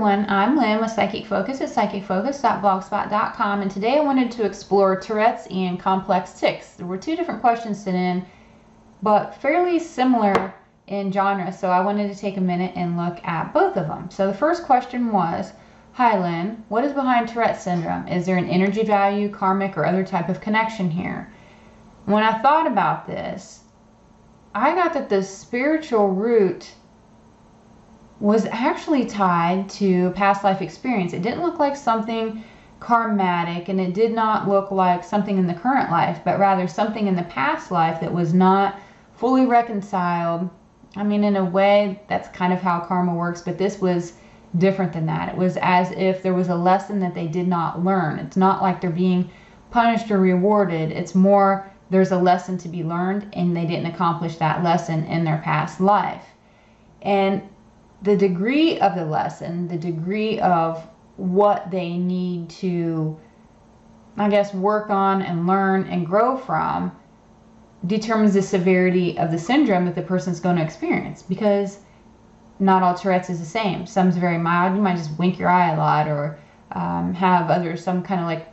everyone, I'm Lynn with Psychic Focus at psychicfocus.blogspot.com and today I wanted to explore Tourette's and complex tics. There were two different questions sent in, but fairly similar in genre, so I wanted to take a minute and look at both of them. So the first question was, Hi Lynn, what is behind Tourette's syndrome? Is there an energy value, karmic, or other type of connection here? When I thought about this, I got that the spiritual root was actually tied to past life experience. It didn't look like something karmatic and it did not look like something in the current life, but rather something in the past life that was not fully reconciled. I mean, in a way, that's kind of how karma works, but this was different than that. It was as if there was a lesson that they did not learn. It's not like they're being punished or rewarded. It's more there's a lesson to be learned and they didn't accomplish that lesson in their past life. And the degree of the lesson, the degree of what they need to, I guess, work on and learn and grow from determines the severity of the syndrome that the person's going to experience because not all Tourette's is the same. Some's very mild. You might just wink your eye a lot or um, have other, some kind of like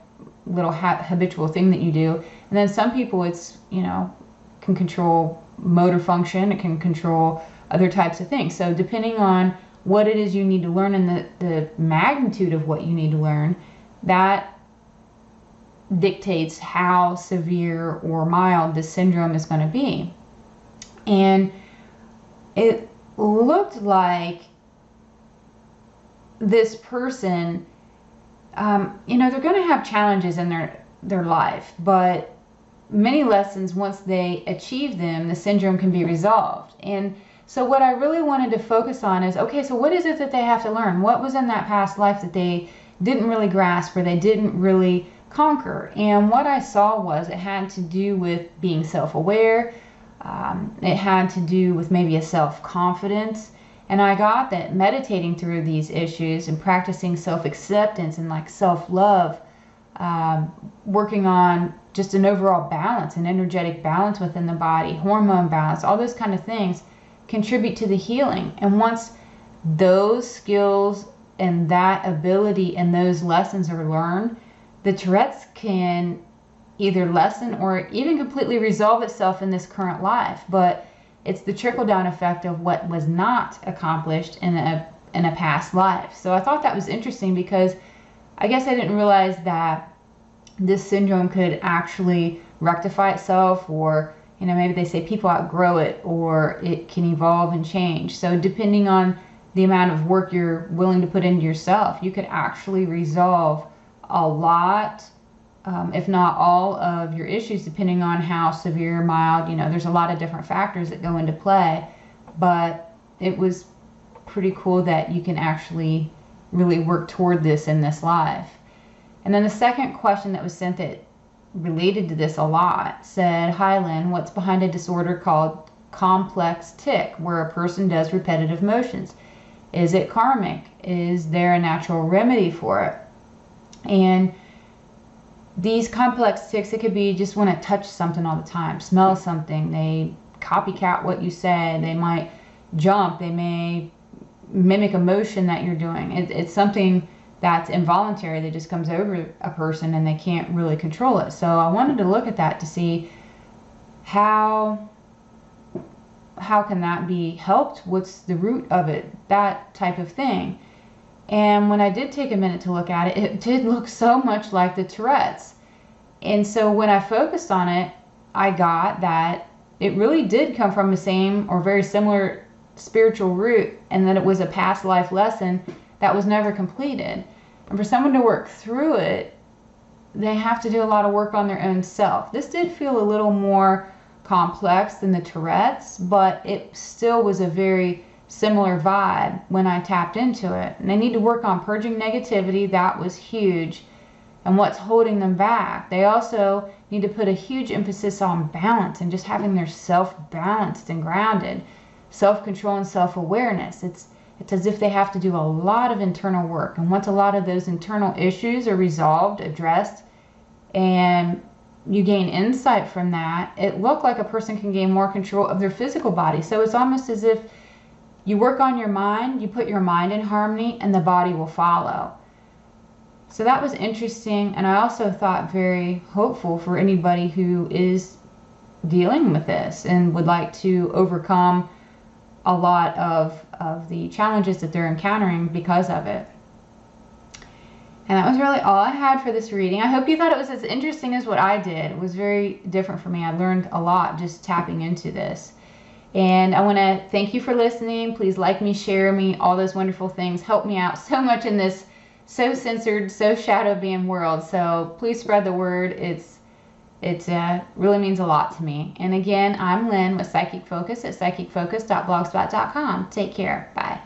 little ha- habitual thing that you do. And then some people, it's, you know, can control motor function, it can control other types of things. So depending on what it is you need to learn and the, the magnitude of what you need to learn, that dictates how severe or mild the syndrome is going to be. And it looked like this person, um, you know, they're going to have challenges in their their life, but many lessons once they achieve them, the syndrome can be resolved. And so what I really wanted to focus on is, okay, so what is it that they have to learn? What was in that past life that they didn't really grasp or they didn't really conquer? And what I saw was it had to do with being self-aware. Um, it had to do with maybe a self-confidence. And I got that meditating through these issues and practicing self-acceptance and like self-love, um, working on just an overall balance, an energetic balance within the body, hormone balance, all those kind of things contribute to the healing. And once those skills and that ability and those lessons are learned, the Tourette's can either lessen or even completely resolve itself in this current life. But it's the trickle down effect of what was not accomplished in a in a past life. So I thought that was interesting because I guess I didn't realize that this syndrome could actually rectify itself or you know, maybe they say people outgrow it or it can evolve and change. So depending on the amount of work you're willing to put into yourself, you could actually resolve a lot, um, if not all of your issues, depending on how severe, mild, you know, there's a lot of different factors that go into play. But it was pretty cool that you can actually really work toward this in this life. And then the second question that was sent that related to this a lot said, Hi Lynn, what's behind a disorder called complex tic, where a person does repetitive motions? Is it karmic? Is there a natural remedy for it? And these complex tics, it could be just want to touch something all the time, smell something, they copycat what you say, they might jump, they may mimic a motion that you're doing. It, it's something that's involuntary that just comes over a person and they can't really control it. So I wanted to look at that to see how how can that be helped? What's the root of it? That type of thing. And when I did take a minute to look at it, it did look so much like the Tourette's. And so when I focused on it, I got that it really did come from the same or very similar spiritual root and that it was a past life lesson that was never completed. And for someone to work through it, they have to do a lot of work on their own self. This did feel a little more complex than the Tourette's, but it still was a very similar vibe when I tapped into it. And they need to work on purging negativity, that was huge, and what's holding them back. They also need to put a huge emphasis on balance and just having their self balanced and grounded, self control and self awareness. It's it's as if they have to do a lot of internal work. And once a lot of those internal issues are resolved, addressed, and you gain insight from that, it looked like a person can gain more control of their physical body. So it's almost as if You work on your mind, you put your mind in harmony, and the body will follow. So that was interesting, and I also thought very hopeful for anybody who is dealing with this and would like to overcome a lot of, of the challenges that they're encountering because of it. And that was really all I had for this reading. I hope you thought it was as interesting as what I did. It was very different for me. I learned a lot just tapping into this. And I want to thank you for listening. Please like me, share me, all those wonderful things. Help me out so much in this so censored, so shadow banned world. So please spread the word. It's it uh, really means a lot to me. And again, I'm Lynn with Psychic Focus at psychicfocus.blogspot.com. Take care. Bye.